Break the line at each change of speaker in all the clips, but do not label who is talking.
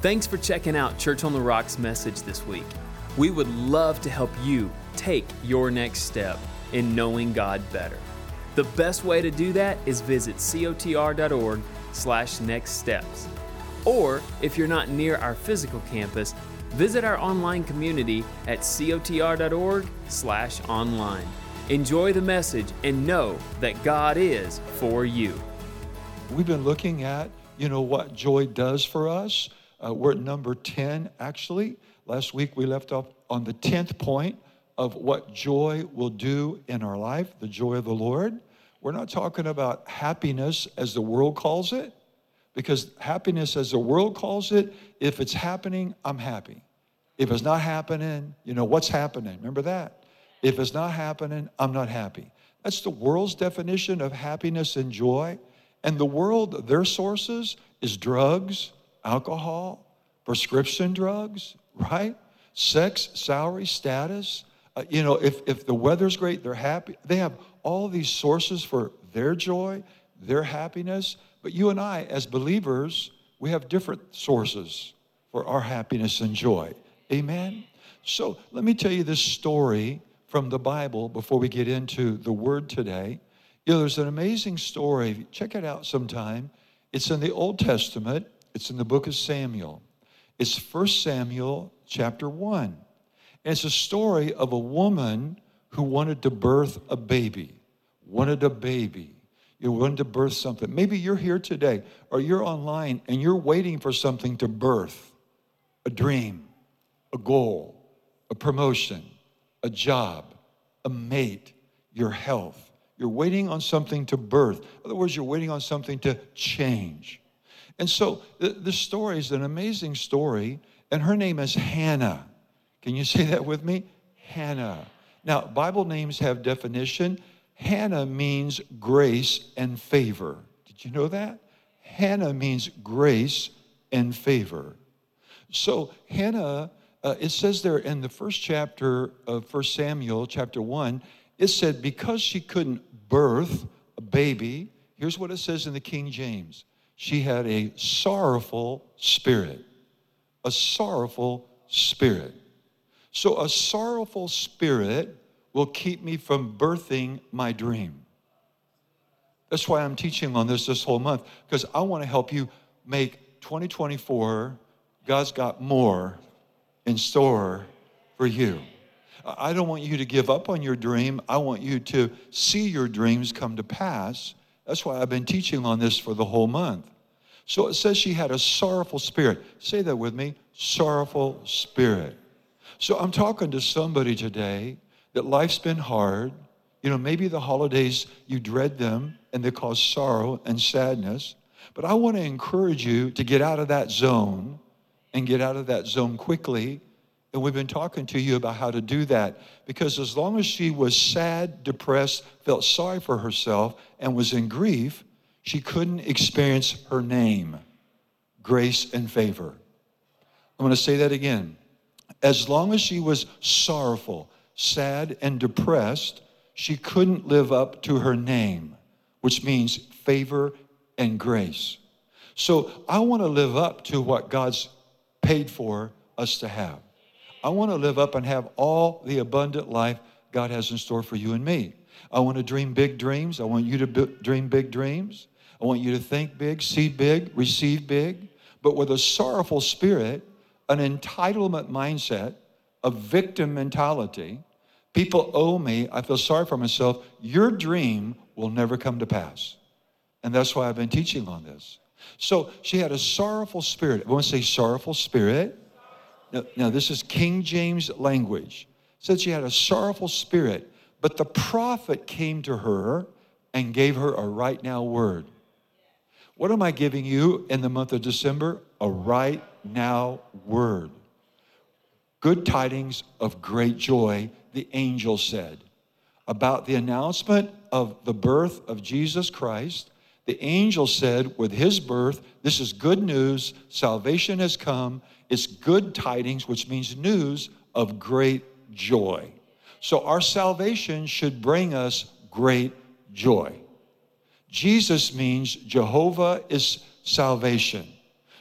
Thanks for checking out Church on the Rocks message this week. We would love to help you take your next step in knowing God better. The best way to do that is visit cotr.org slash next steps. Or if you're not near our physical campus, visit our online community at cotr.org slash online. Enjoy the message and know that God is for you.
We've been looking at, you know, what joy does for us. Uh, we're at number 10, actually. Last week we left off on the 10th point of what joy will do in our life, the joy of the Lord. We're not talking about happiness as the world calls it, because happiness as the world calls it, if it's happening, I'm happy. If it's not happening, you know, what's happening? Remember that? If it's not happening, I'm not happy. That's the world's definition of happiness and joy. And the world, their sources is drugs, alcohol, prescription drugs, right? Sex, salary, status. Uh, you know, if, if the weather's great, they're happy. They have all these sources for their joy, their happiness. But you and I, as believers, we have different sources for our happiness and joy. Amen? So let me tell you this story from the Bible before we get into the word today. You know, there's an amazing story. Check it out sometime. It's in the Old Testament, it's in the book of Samuel. It's 1 Samuel chapter 1. And it's a story of a woman who wanted to birth a baby, wanted a baby. You wanted to birth something. Maybe you're here today or you're online and you're waiting for something to birth a dream, a goal, a promotion, a job, a mate, your health. You're waiting on something to birth. In other words, you're waiting on something to change. And so the, story is an amazing story, and her name is Hannah. Can you say that with me? Hannah. Now, Bible names have definition. Hannah means grace and favor. Did you know that? Hannah means grace and favor. So, Hannah, uh, it says there in the first chapter of 1 Samuel, chapter 1, it said, because she couldn't birth a baby, here's what it says in the King James she had a sorrowful spirit. A sorrowful spirit. So, a sorrowful spirit will keep me from birthing my dream. That's why I'm teaching on this this whole month, because I want to help you make 2024, God's got more in store for you. I don't want you to give up on your dream. I want you to see your dreams come to pass that's why I've been teaching on this for the whole month. So it says she had a sorrowful spirit. Say that with me sorrowful spirit. So I'm talking to somebody today that life's been hard. You know, maybe the holidays, you dread them and they cause sorrow and sadness. But I want to encourage you to get out of that zone and get out of that zone quickly and we've been talking to you about how to do that because as long as she was sad, depressed, felt sorry for herself, and was in grief, she couldn't experience her name, grace and favor. I'm going to say that again. As long as she was sorrowful, sad, and depressed, she couldn't live up to her name, which means favor and grace. So I want to live up to what God's paid for us to have. I want to live up and have all the abundant life God has in store for you and me. I want to dream big dreams. I want you to dream big dreams. I want you to think big, see big, receive big, but with a sorrowful spirit, an entitlement mindset, a victim mentality. People owe me. I feel sorry for myself. Your dream will never come to pass. And that's why I've been teaching on this. So she had a sorrowful spirit. I want to say sorrowful spirit now, now this is King James language. It said she had a sorrowful spirit, but the prophet came to her and gave her a right now word. What am I giving you in the month of December? A right now word. Good tidings of great joy, the angel said. About the announcement of the birth of Jesus Christ, the angel said, with his birth, this is good news, salvation has come, it's good tidings, which means news of great joy. So our salvation should bring us great joy. Jesus means Jehovah is salvation.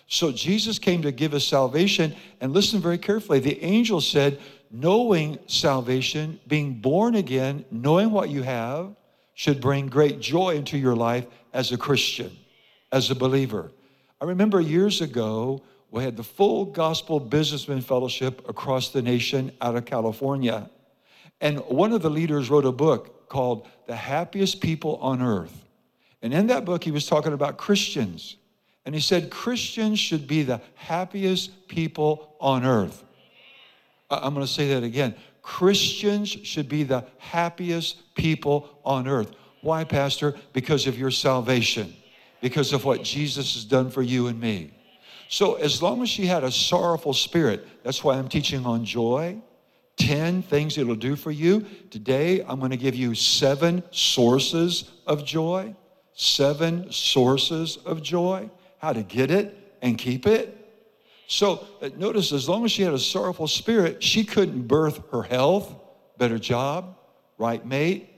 So Jesus came to give us salvation. And listen very carefully. The angel said, knowing salvation, being born again, knowing what you have, should bring great joy into your life as a Christian, as a believer. I remember years ago, we had the full gospel businessman fellowship across the nation out of California. And one of the leaders wrote a book called The Happiest People on Earth. And in that book, he was talking about Christians. And he said, Christians should be the happiest people on earth. I'm going to say that again. Christians should be the happiest people on earth. Why, Pastor? Because of your salvation, because of what Jesus has done for you and me. So, as long as she had a sorrowful spirit, that's why I'm teaching on joy. 10 things it'll do for you. Today, I'm going to give you seven sources of joy. Seven sources of joy. How to get it and keep it. So, uh, notice as long as she had a sorrowful spirit, she couldn't birth her health, better job, right mate,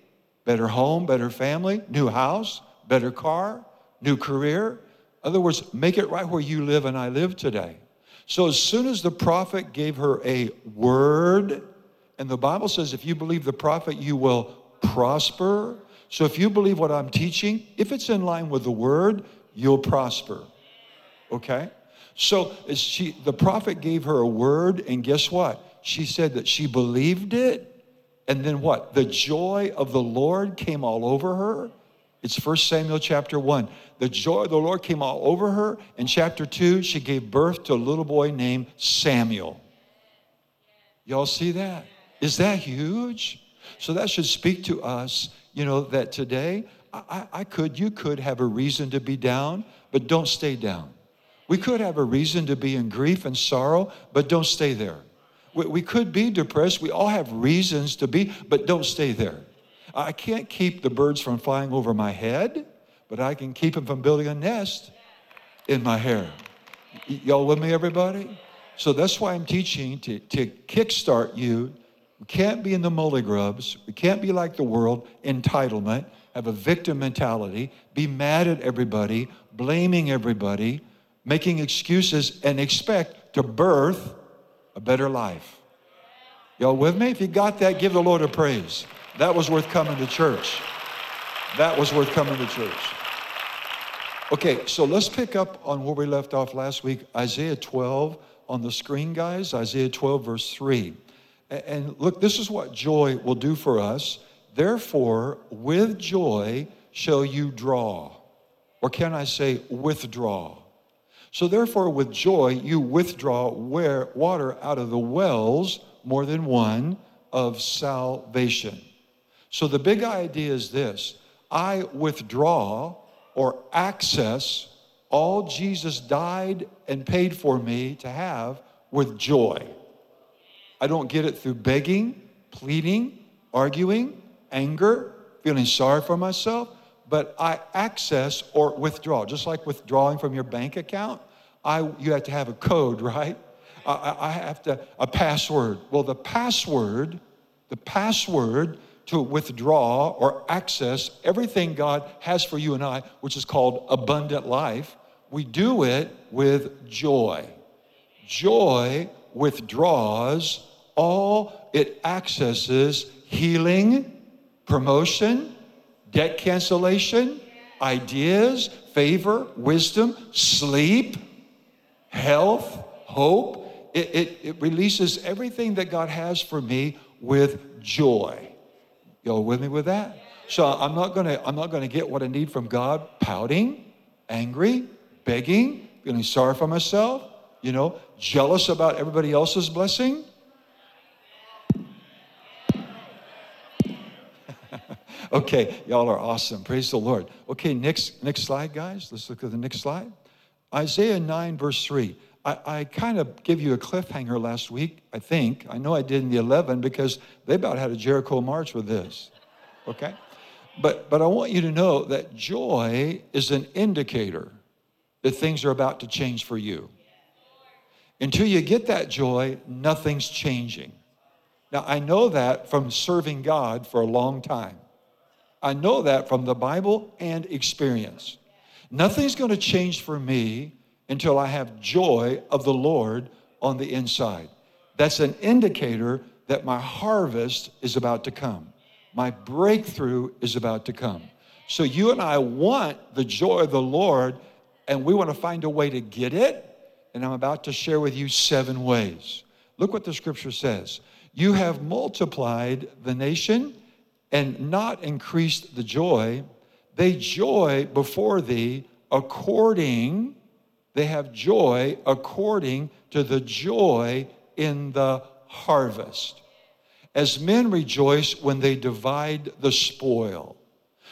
better home, better family, new house, better car, new career. In other words, make it right where you live and I live today. So as soon as the prophet gave her a word, and the Bible says if you believe the prophet, you will prosper. So if you believe what I'm teaching, if it's in line with the word, you'll prosper. Okay? So she, the prophet gave her a word, and guess what? She said that she believed it, and then what? The joy of the Lord came all over her. It's 1 Samuel chapter 1. The joy of the Lord came all over her. In chapter 2, she gave birth to a little boy named Samuel. Y'all see that? Is that huge? So that should speak to us, you know, that today I, I could, you could have a reason to be down, but don't stay down. We could have a reason to be in grief and sorrow, but don't stay there. We, we could be depressed. We all have reasons to be, but don't stay there. I can't keep the birds from flying over my head, but I can keep them from building a nest in my hair. Y- y'all with me, everybody? So that's why I'm teaching to, to kickstart you. We can't be in the molly grubs. We can't be like the world, entitlement, have a victim mentality, be mad at everybody, blaming everybody, making excuses, and expect to birth a better life. Y'all with me? If you got that, give the Lord a praise. That was worth coming to church. That was worth coming to church. Okay, so let's pick up on where we left off last week. Isaiah 12 on the screen, guys. Isaiah 12, verse 3. And look, this is what joy will do for us. Therefore, with joy shall you draw. Or can I say, withdraw? So, therefore, with joy, you withdraw where, water out of the wells, more than one, of salvation. So the big idea is this I withdraw or access all Jesus died and paid for me to have with joy. I don't get it through begging, pleading, arguing, anger, feeling sorry for myself, but I access or withdraw. Just like withdrawing from your bank account, I, you have to have a code, right? I, I have to, a password. Well, the password, the password to withdraw or access everything God has for you and I, which is called abundant life, we do it with joy. Joy withdraws all it accesses healing, promotion, debt cancellation, ideas, favor, wisdom, sleep, health, hope. It, it, it releases everything that God has for me with joy. Y'all with me with that? So I'm not gonna I'm not gonna get what I need from God pouting, angry, begging, feeling sorry for myself, you know, jealous about everybody else's blessing. okay, y'all are awesome. Praise the Lord. Okay, next next slide, guys. Let's look at the next slide. Isaiah 9, verse 3. I, I kind of gave you a cliffhanger last week, I think. I know I did in the 11 because they about had a Jericho march with this. Okay? But, but I want you to know that joy is an indicator that things are about to change for you. Until you get that joy, nothing's changing. Now, I know that from serving God for a long time. I know that from the Bible and experience. Nothing's going to change for me until I have joy of the Lord on the inside. That's an indicator that my harvest is about to come. My breakthrough is about to come. So you and I want the joy of the Lord, and we want to find a way to get it. And I'm about to share with you seven ways. Look what the scripture says. You have multiplied the nation and not increased the joy. They joy before thee according, they have joy according to the joy in the harvest. As men rejoice when they divide the spoil.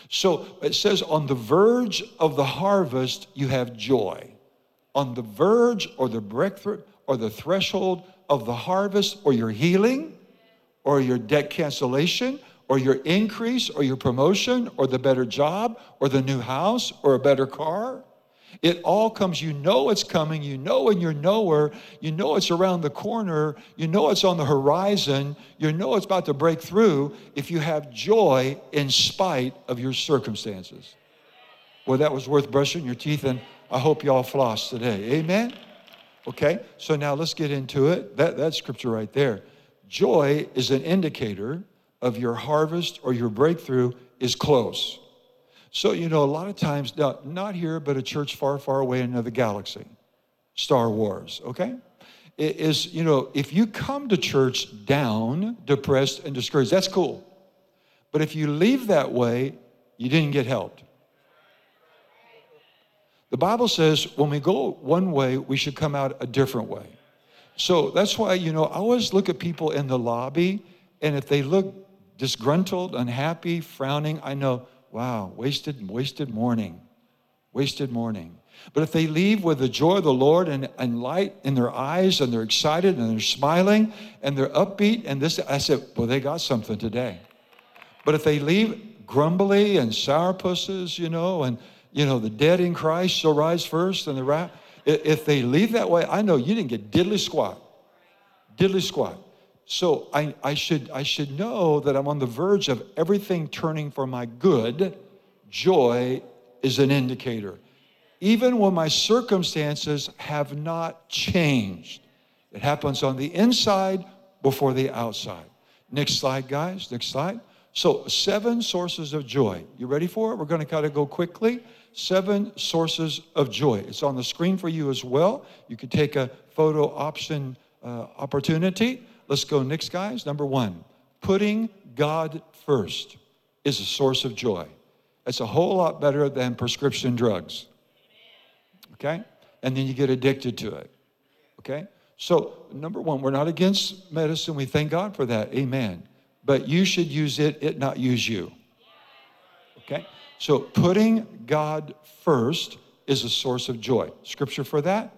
So it says, on the verge of the harvest, you have joy. On the verge or the breakthrough or the threshold of the harvest or your healing or your debt cancellation or your increase or your promotion or the better job or the new house or a better car. It all comes, you know it's coming, you know when you're nowhere, you know it's around the corner, you know it's on the horizon, you know it's about to break through if you have joy in spite of your circumstances. Well, that was worth brushing your teeth, and I hope y'all floss today. Amen? Okay, so now let's get into it. That, that scripture right there. Joy is an indicator of your harvest or your breakthrough is close. So, you know, a lot of times, now, not here, but a church far, far away in another galaxy, Star Wars, okay? It is, you know, if you come to church down, depressed, and discouraged, that's cool. But if you leave that way, you didn't get helped. The Bible says when we go one way, we should come out a different way. So that's why, you know, I always look at people in the lobby, and if they look disgruntled, unhappy, frowning, I know, wow, wasted, wasted morning, wasted morning. But if they leave with the joy of the Lord and, and light in their eyes and they're excited and they're smiling and they're upbeat and this, I said, well, they got something today. But if they leave grumbly and sourpusses, you know, and, you know, the dead in Christ shall rise first and the wrath, if they leave that way, I know you didn't get diddly squat. Diddly squat. So I, I, should, I should know that I'm on the verge of everything turning for my good. Joy is an indicator. Even when my circumstances have not changed, it happens on the inside before the outside. Next slide, guys. Next slide. So, seven sources of joy. You ready for it? We're going to kind of go quickly. Seven sources of joy. It's on the screen for you as well. You can take a photo option uh, opportunity. Let's go next, guys. Number one, putting God first is a source of joy. It's a whole lot better than prescription drugs. Okay? And then you get addicted to it. Okay? So, number one, we're not against medicine. We thank God for that. Amen. But you should use it, it not use you. Okay? So, putting God first is a source of joy. Scripture for that?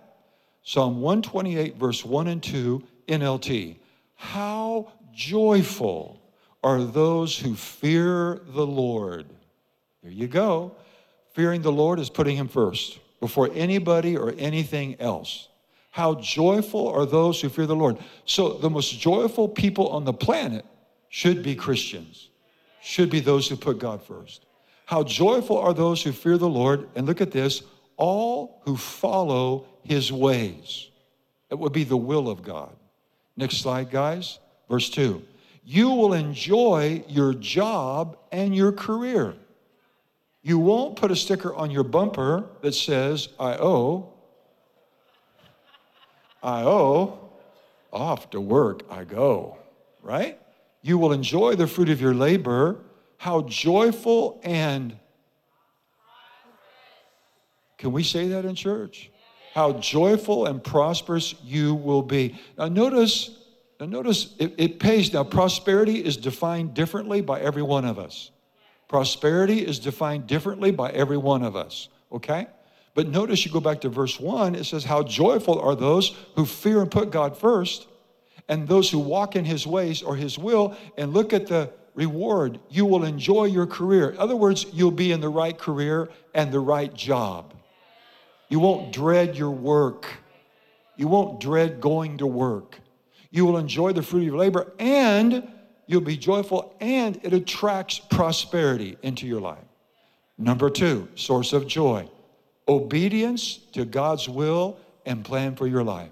Psalm 128, verse 1 and 2, NLT. How joyful are those who fear the Lord. There you go. Fearing the Lord is putting Him first before anybody or anything else. How joyful are those who fear the Lord. So, the most joyful people on the planet should be Christians, should be those who put God first. How joyful are those who fear the Lord. And look at this all who follow His ways. It would be the will of God. Next slide, guys. Verse 2. You will enjoy your job and your career. You won't put a sticker on your bumper that says, I owe. I owe. Off to work I go, right? You will enjoy the fruit of your labor. How joyful and can we say that in church? How joyful and prosperous you will be. Now, notice, now notice it, it pays. Now, prosperity is defined differently by every one of us. Prosperity is defined differently by every one of us, okay? But notice you go back to verse 1, it says, How joyful are those who fear and put God first, and those who walk in his ways or his will, and look at the reward. You will enjoy your career. In other words, you'll be in the right career and the right job. You won't dread your work. You won't dread going to work. You will enjoy the fruit of your labor and you'll be joyful and it attracts prosperity into your life. Number two, source of joy, obedience to God's will and plan for your life.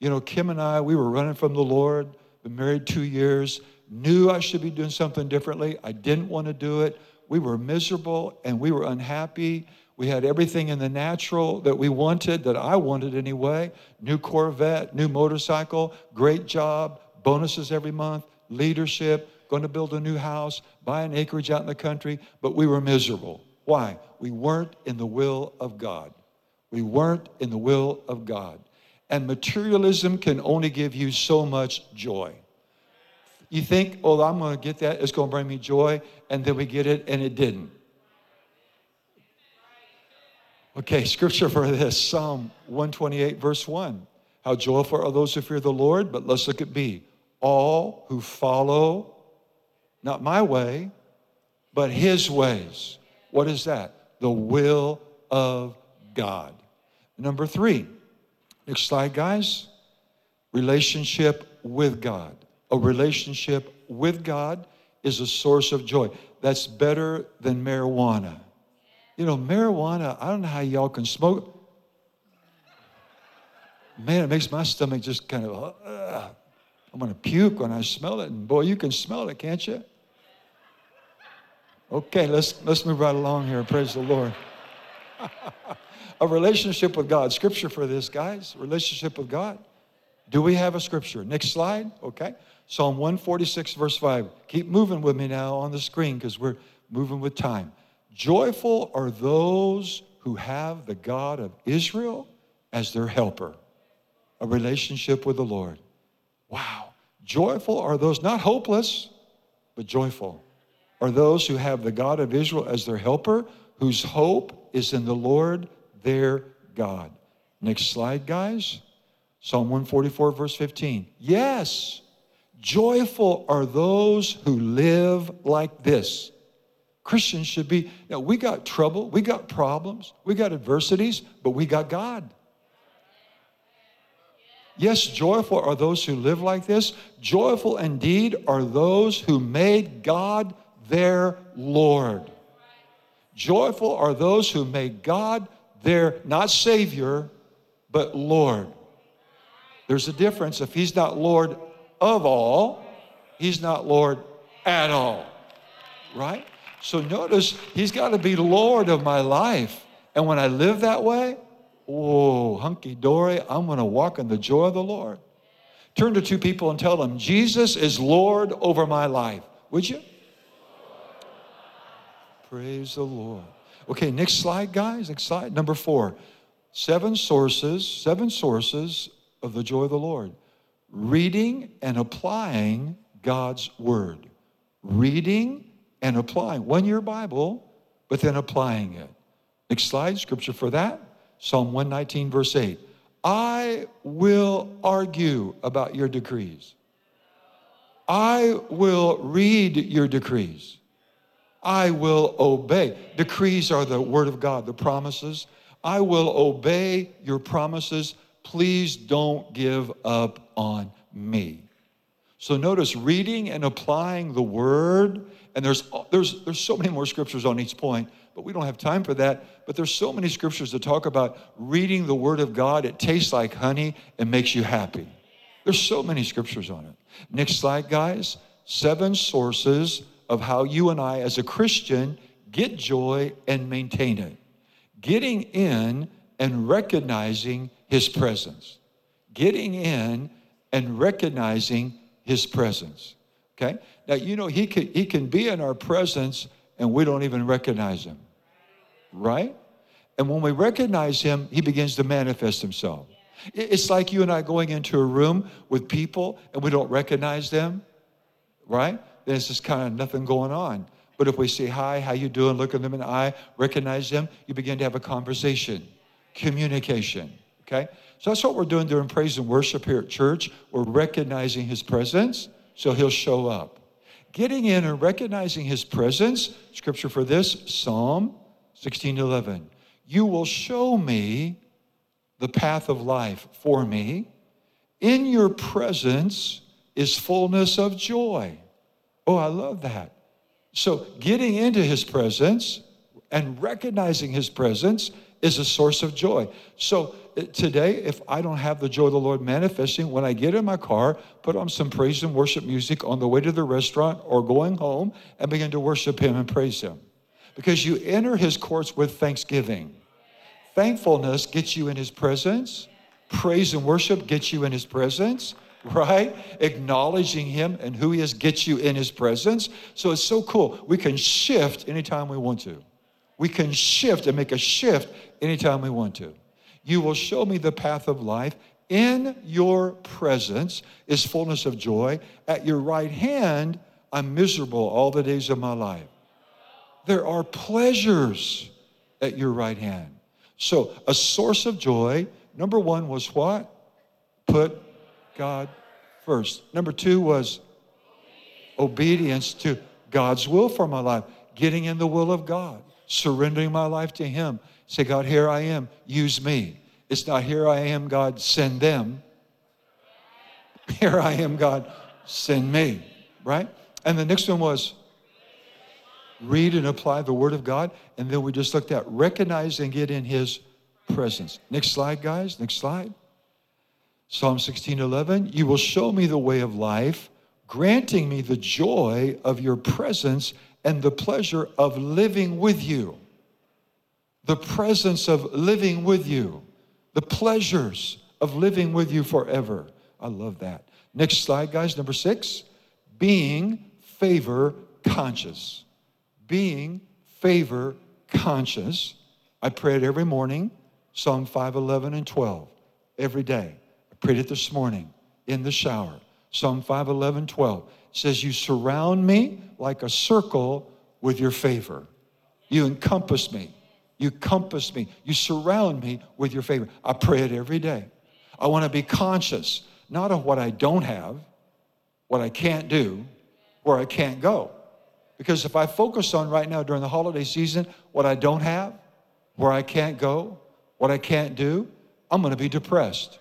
You know, Kim and I, we were running from the Lord, been married two years, knew I should be doing something differently. I didn't want to do it. We were miserable and we were unhappy. We had everything in the natural that we wanted, that I wanted anyway new Corvette, new motorcycle, great job, bonuses every month, leadership, going to build a new house, buy an acreage out in the country, but we were miserable. Why? We weren't in the will of God. We weren't in the will of God. And materialism can only give you so much joy. You think, oh, I'm going to get that, it's going to bring me joy, and then we get it, and it didn't. Okay, scripture for this Psalm 128, verse 1. How joyful are those who fear the Lord, but let's look at B. All who follow, not my way, but his ways. What is that? The will of God. Number three, next slide, guys. Relationship with God. A relationship with God is a source of joy. That's better than marijuana. You know, marijuana, I don't know how y'all can smoke. Man, it makes my stomach just kind of, uh, I'm going to puke when I smell it. And boy, you can smell it, can't you? Okay, let's, let's move right along here. Praise the Lord. a relationship with God. Scripture for this, guys. Relationship with God. Do we have a scripture? Next slide. Okay. Psalm 146, verse 5. Keep moving with me now on the screen because we're moving with time. Joyful are those who have the God of Israel as their helper. A relationship with the Lord. Wow. Joyful are those, not hopeless, but joyful are those who have the God of Israel as their helper, whose hope is in the Lord their God. Next slide, guys. Psalm 144, verse 15. Yes, joyful are those who live like this. Christians should be, now we got trouble, we got problems, we got adversities, but we got God. Yes, joyful are those who live like this. Joyful indeed are those who made God their Lord. Joyful are those who made God their, not Savior, but Lord. There's a difference. If He's not Lord of all, He's not Lord at all. Right? So notice, He's got to be Lord of my life. And when I live that way, oh, hunky dory, I'm going to walk in the joy of the Lord. Turn to two people and tell them, Jesus is Lord over my life. Would you? Praise the Lord. Okay, next slide, guys. Next slide. Number four. Seven sources, seven sources of the joy of the Lord. Reading and applying God's word. Reading and applying. One year Bible, but then applying it. Next slide, scripture for that. Psalm 119, verse 8. I will argue about your decrees. I will read your decrees. I will obey. Decrees are the word of God, the promises. I will obey your promises. Please don't give up on me. So notice reading and applying the word, and there's there's there's so many more scriptures on each point, but we don't have time for that. But there's so many scriptures that talk about reading the word of God. It tastes like honey and makes you happy. There's so many scriptures on it. Next slide, guys. Seven sources of how you and I, as a Christian, get joy and maintain it. Getting in and recognizing His presence. Getting in and recognizing His presence. Okay? Now, you know, He can, he can be in our presence and we don't even recognize Him. Right? And when we recognize Him, He begins to manifest Himself. It's like you and I going into a room with people and we don't recognize them, right? there's just kind of nothing going on. But if we say hi, how you doing, look at them in the eye, recognize them, you begin to have a conversation, communication. Okay? So that's what we're doing during praise and worship here at church. We're recognizing his presence, so he'll show up. Getting in and recognizing his presence, scripture for this, Psalm 16 11. You will show me the path of life for me. In your presence is fullness of joy. Oh, I love that. So, getting into his presence and recognizing his presence is a source of joy. So today, if I don't have the joy of the Lord manifesting, when I get in my car, put on some praise and worship music on the way to the restaurant or going home and begin to worship Him and praise Him. Because you enter His courts with thanksgiving. Thankfulness gets you in His presence, praise and worship gets you in His presence right? Acknowledging Him and who He is gets you in His presence. So it's so cool. We can shift anytime we want to. We can shift and make a shift anytime we want to. You will show me the path of life. In your presence is fullness of joy. At your right hand, I'm miserable all the days of my life. There are pleasures at your right hand. So, a source of joy, number one was what? Put God first. Number two was obedience to God's will for my life, getting in the will of God, surrendering my life to Him. Say, God, here I am, use me. It's not here I am, God, send them. Here I am, God, send me, right? And the next one was read and apply the Word of God. And then we just looked at recognize and get in His presence. Next slide, guys. Next slide. Psalm 16 11, you will show me the way of life, granting me the joy of your presence and the pleasure of living with you. The presence of living with you, the pleasures of living with you forever. I love that. Next slide, guys, number six being favor conscious. Being favor conscious. I pray it every morning, Psalm 5, 11, and 12, every day. I prayed it this morning in the shower. Psalm 5, 11, 12 says, You surround me like a circle with your favor. You encompass me. You compass me. You surround me with your favor. I pray it every day. I want to be conscious, not of what I don't have, what I can't do, where I can't go. Because if I focus on right now during the holiday season what I don't have, where I can't go, what I can't do, I'm going to be depressed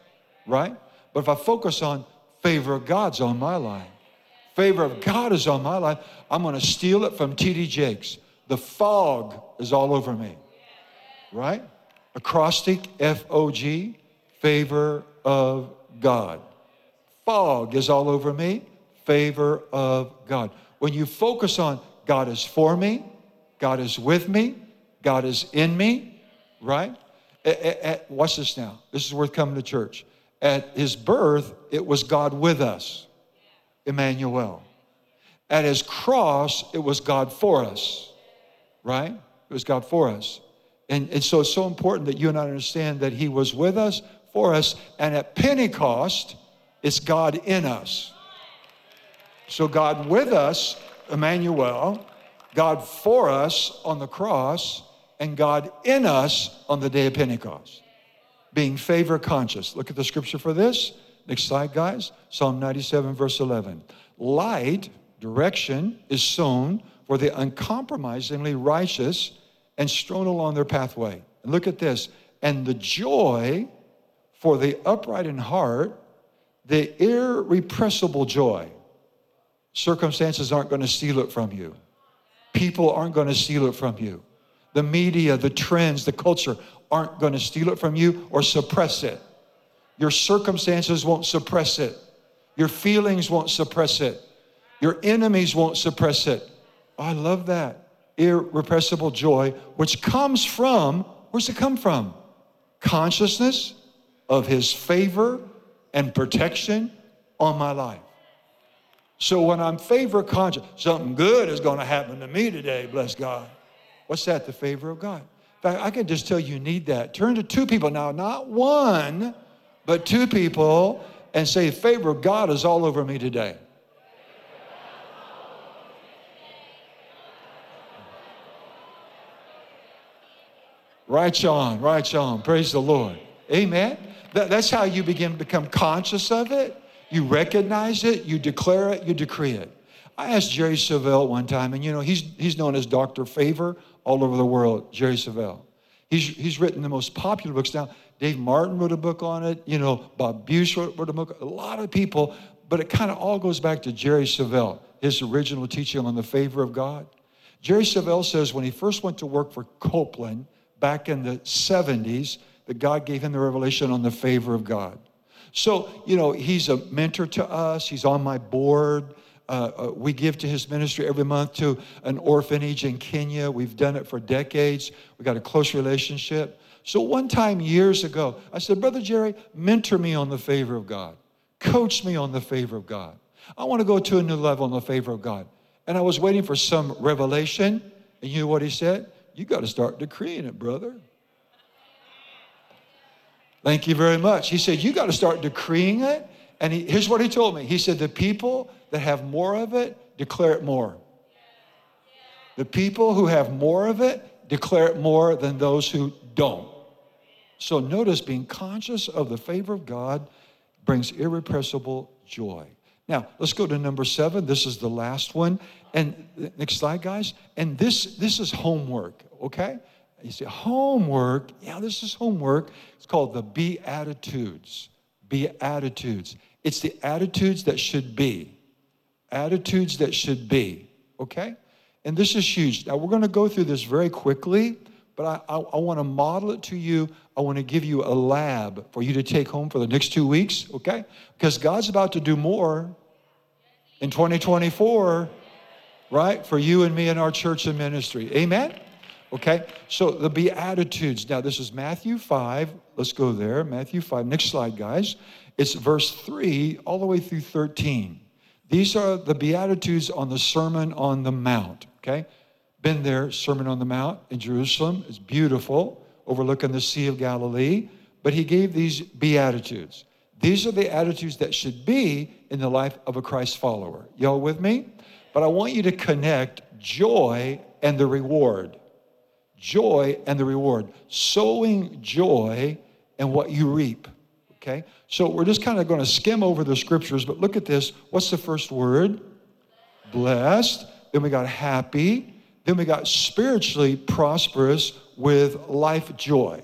right? But if I focus on favor of God's on my life, favor of God is on my life, I'm going to steal it from T.D. Jakes. The fog is all over me, right? Acrostic, F O G, favor of God. Fog is all over me, favor of God. When you focus on God is for me, God is with me, God is in me, right? watch this now. This is worth coming to church. At his birth, it was God with us, Emmanuel. At his cross, it was God for us, right? It was God for us. And, and so it's so important that you and I understand that he was with us, for us, and at Pentecost, it's God in us. So God with us, Emmanuel, God for us on the cross, and God in us on the day of Pentecost being favor conscious. Look at the scripture for this. Next slide, guys. Psalm 97, verse 11. Light, direction, is sown for the uncompromisingly righteous and strewn along their pathway. And look at this. And the joy for the upright in heart, the irrepressible joy. Circumstances aren't going to steal it from you. People aren't going to steal it from you. The media, the trends, the culture aren't going to steal it from you or suppress it. Your circumstances won't suppress it. Your feelings won't suppress it. Your enemies won't suppress it. Oh, I love that. Irrepressible joy, which comes from, where's it come from? Consciousness of his favor and protection on my life. So when I'm favor conscious, something good is going to happen to me today, bless God. What's that? The favor of God. In fact, I can just tell you need that. Turn to two people now, not one, but two people, and say, favor of God is all over me today. Right on, right on. Praise the Lord. Amen. That, that's how you begin to become conscious of it. You recognize it, you declare it, you decree it. I asked Jerry Savelle one time, and you know, he's, he's known as Dr. Favor all over the world, Jerry Savelle. He's, he's written the most popular books now. Dave Martin wrote a book on it. You know, Bob Bush wrote, wrote a book. A lot of people, but it kind of all goes back to Jerry Savelle, his original teaching on the favor of God. Jerry Savelle says when he first went to work for Copeland back in the 70s that God gave him the revelation on the favor of God. So, you know, he's a mentor to us, he's on my board. Uh, uh, we give to his ministry every month to an orphanage in Kenya. We've done it for decades. We got a close relationship. So one time years ago, I said, Brother Jerry, mentor me on the favor of God. Coach me on the favor of God. I want to go to a new level in the favor of God. And I was waiting for some revelation. And you know what he said? You got to start decreeing it, brother. Thank you very much. He said, You got to start decreeing it. And he, here's what he told me He said, The people that have more of it, declare it more. The people who have more of it, declare it more than those who don't. So notice being conscious of the favor of God brings irrepressible joy. Now, let's go to number seven. This is the last one. And uh, next slide, guys. And this, this is homework, okay? You say, homework. Yeah, this is homework. It's called the Beatitudes. Beatitudes. It's the attitudes that should be. Attitudes that should be, okay? And this is huge. Now, we're going to go through this very quickly, but I, I, I want to model it to you. I want to give you a lab for you to take home for the next two weeks, okay? Because God's about to do more in 2024, right? For you and me and our church and ministry. Amen? Okay? So the Beatitudes. Now, this is Matthew 5. Let's go there. Matthew 5. Next slide, guys. It's verse 3 all the way through 13. These are the Beatitudes on the Sermon on the Mount. Okay? Been there, Sermon on the Mount in Jerusalem. It's beautiful, overlooking the Sea of Galilee. But he gave these Beatitudes. These are the attitudes that should be in the life of a Christ follower. Y'all with me? But I want you to connect joy and the reward. Joy and the reward. Sowing joy and what you reap. Okay? So we're just kind of going to skim over the scriptures, but look at this. What's the first word? Blessed. Then we got happy. Then we got spiritually prosperous with life joy.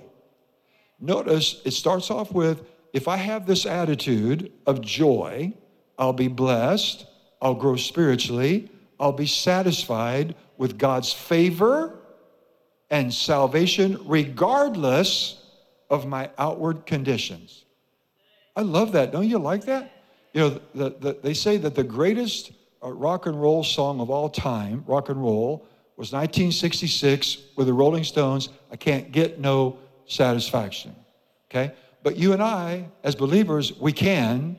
Notice it starts off with if I have this attitude of joy, I'll be blessed, I'll grow spiritually, I'll be satisfied with God's favor and salvation, regardless of my outward conditions. I love that. Don't you like that? You know, the, the, they say that the greatest uh, rock and roll song of all time, rock and roll, was 1966 with the Rolling Stones, I Can't Get No Satisfaction. Okay? But you and I, as believers, we can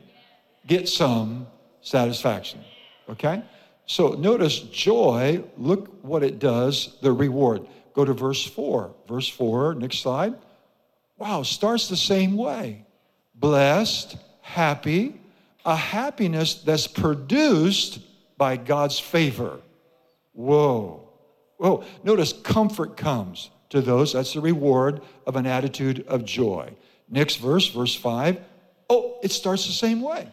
get some satisfaction. Okay? So notice joy, look what it does, the reward. Go to verse 4. Verse 4, next slide. Wow, starts the same way. Blessed, happy, a happiness that's produced by God's favor. Whoa. Whoa. Notice comfort comes to those. That's the reward of an attitude of joy. Next verse, verse 5. Oh, it starts the same way.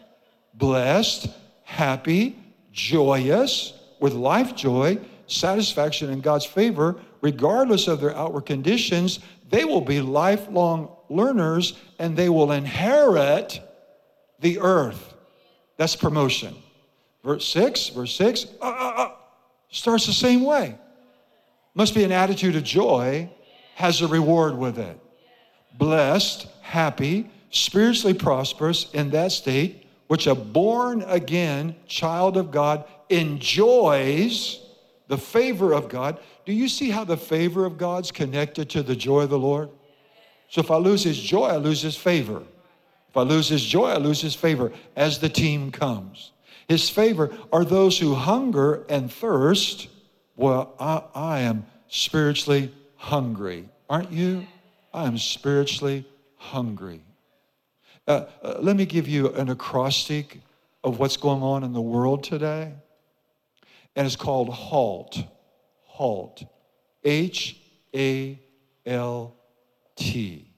Blessed, happy, joyous, with life joy, satisfaction in God's favor, regardless of their outward conditions, they will be lifelong learners and they will inherit the earth. That's promotion. Verse 6, verse 6, uh, uh, uh, starts the same way. Must be an attitude of joy, has a reward with it. Blessed, happy, spiritually prosperous in that state, which a born again child of God enjoys the favor of God. Do you see how the favor of God's connected to the joy of the Lord? So if I lose his joy, I lose his favor. If I lose his joy, I lose his favor as the team comes. His favor are those who hunger and thirst. Well, I, I am spiritually hungry. Aren't you? I am spiritually hungry. Uh, uh, let me give you an acrostic of what's going on in the world today. And it's called HALT. HALT. H A L T.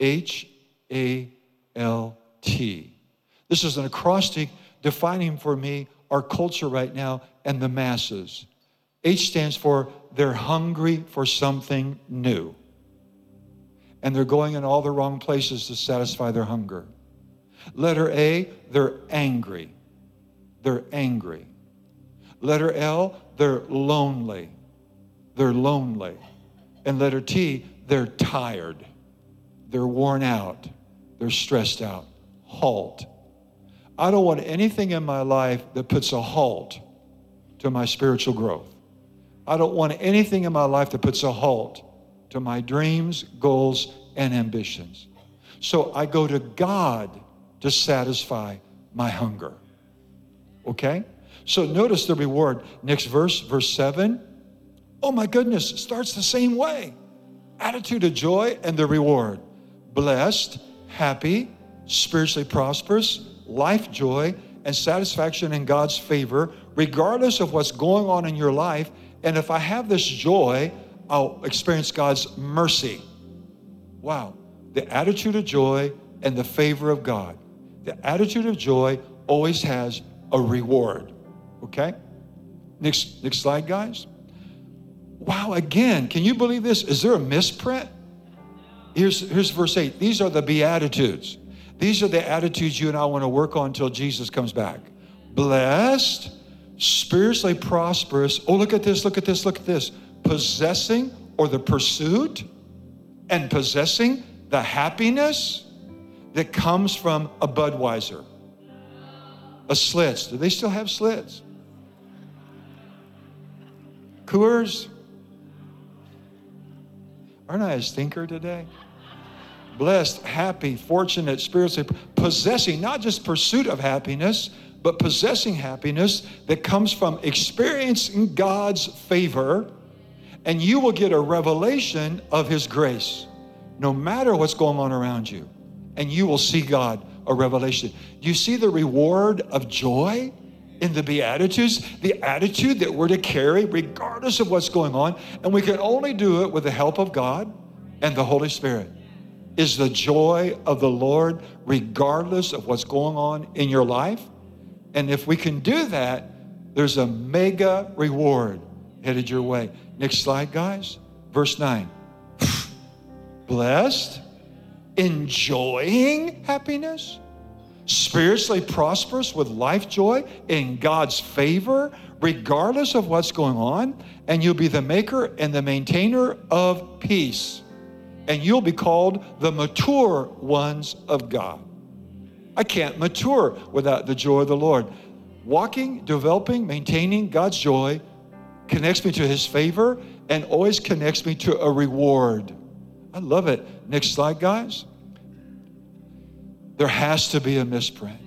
H A L T. This is an acrostic defining for me our culture right now and the masses. H stands for they're hungry for something new and they're going in all the wrong places to satisfy their hunger. Letter A, they're angry. They're angry. Letter L, they're lonely. They're lonely. And letter T, they're tired, they're worn out, they're stressed out. Halt. I don't want anything in my life that puts a halt to my spiritual growth. I don't want anything in my life that puts a halt to my dreams, goals, and ambitions. So I go to God to satisfy my hunger. Okay? So notice the reward. Next verse, verse 7. Oh my goodness, it starts the same way. Attitude of joy and the reward. Blessed, happy, spiritually prosperous, life joy, and satisfaction in God's favor, regardless of what's going on in your life. And if I have this joy, I'll experience God's mercy. Wow. The attitude of joy and the favor of God. The attitude of joy always has a reward. Okay? Next, next slide, guys. Wow, again, can you believe this? Is there a misprint? Here's, here's verse 8. These are the Beatitudes. These are the attitudes you and I want to work on until Jesus comes back. Blessed, spiritually prosperous. Oh, look at this, look at this, look at this. Possessing or the pursuit and possessing the happiness that comes from a Budweiser, a Schlitz. Do they still have Schlitz? Coors? Aren't I a stinker today? Blessed, happy, fortunate, spiritually possessing not just pursuit of happiness, but possessing happiness that comes from experiencing God's favor, and you will get a revelation of His grace no matter what's going on around you, and you will see God a revelation. Do you see the reward of joy? In the Beatitudes, the attitude that we're to carry regardless of what's going on. And we can only do it with the help of God and the Holy Spirit. Is the joy of the Lord regardless of what's going on in your life? And if we can do that, there's a mega reward headed your way. Next slide, guys. Verse 9. Blessed, enjoying happiness spiritually prosperous with life joy in God's favor, regardless of what's going on, and you'll be the maker and the maintainer of peace. And you'll be called the mature ones of God. I can't mature without the joy of the Lord. Walking, developing, maintaining God's joy connects me to His favor and always connects me to a reward. I love it. Next slide, guys. There has to be a misprint.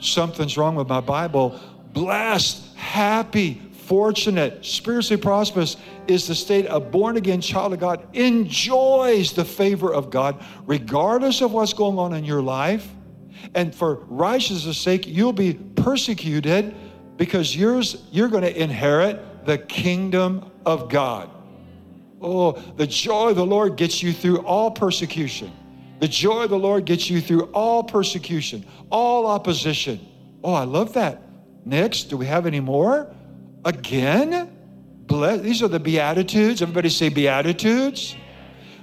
Something's wrong with my Bible. Blessed, happy, fortunate, spiritually prosperous is the state a born again child of God enjoys the favor of God regardless of what's going on in your life. And for righteousness' sake, you'll be persecuted because yours, you're going to inherit the kingdom of God. Oh, the joy of the Lord gets you through all persecution. The joy of the Lord gets you through all persecution, all opposition. Oh, I love that. Next, do we have any more? Again? Bless, these are the Beatitudes. Everybody say Beatitudes.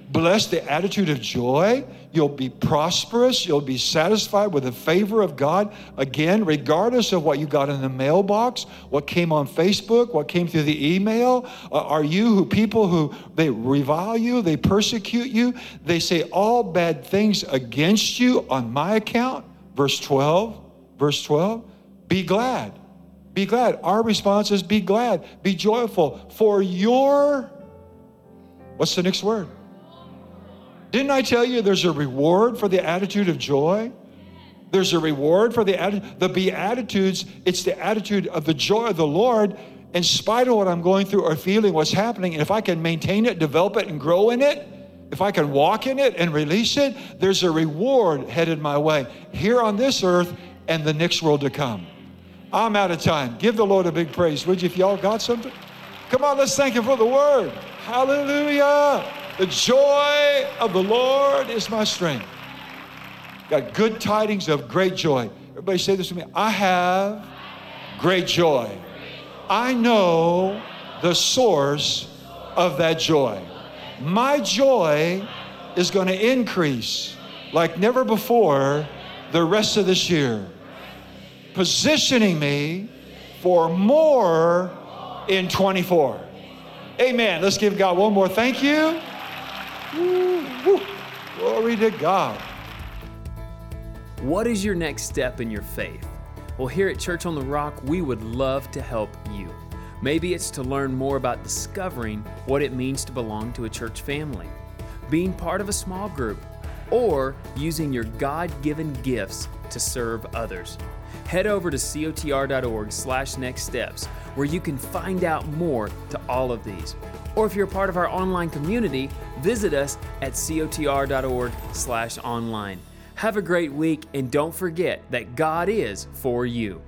Bless the attitude of joy. You'll be prosperous. You'll be satisfied with the favor of God. Again, regardless of what you got in the mailbox, what came on Facebook, what came through the email. Uh, are you who people who they revile you, they persecute you, they say all bad things against you on my account? Verse 12. Verse 12. Be glad. Be glad. Our response is be glad. Be joyful. For your, what's the next word? Didn't I tell you there's a reward for the attitude of joy? There's a reward for the. The Beatitudes, it's the attitude of the joy of the Lord in spite of what I'm going through or feeling, what's happening. And if I can maintain it, develop it, and grow in it, if I can walk in it and release it, there's a reward headed my way here on this earth and the next world to come. I'm out of time. Give the Lord a big praise, would you, if y'all got something? Come on, let's thank Him for the word. Hallelujah. The joy of the Lord is my strength. Got good tidings of great joy. Everybody say this to me. I have great joy. I know the source of that joy. My joy is going to increase like never before the rest of this year, positioning me for more in 24. Amen. Let's give God one more thank you. Woo. Glory to God.
What is your next step in your faith? Well, here at Church on the Rock, we would love to help you. Maybe it's to learn more about discovering what it means to belong to a church family, being part of a small group, or using your God given gifts to serve others. Head over to cotr.org slash next steps where you can find out more to all of these. Or if you're a part of our online community, visit us at cotr.org slash online. Have a great week and don't forget that God is for you.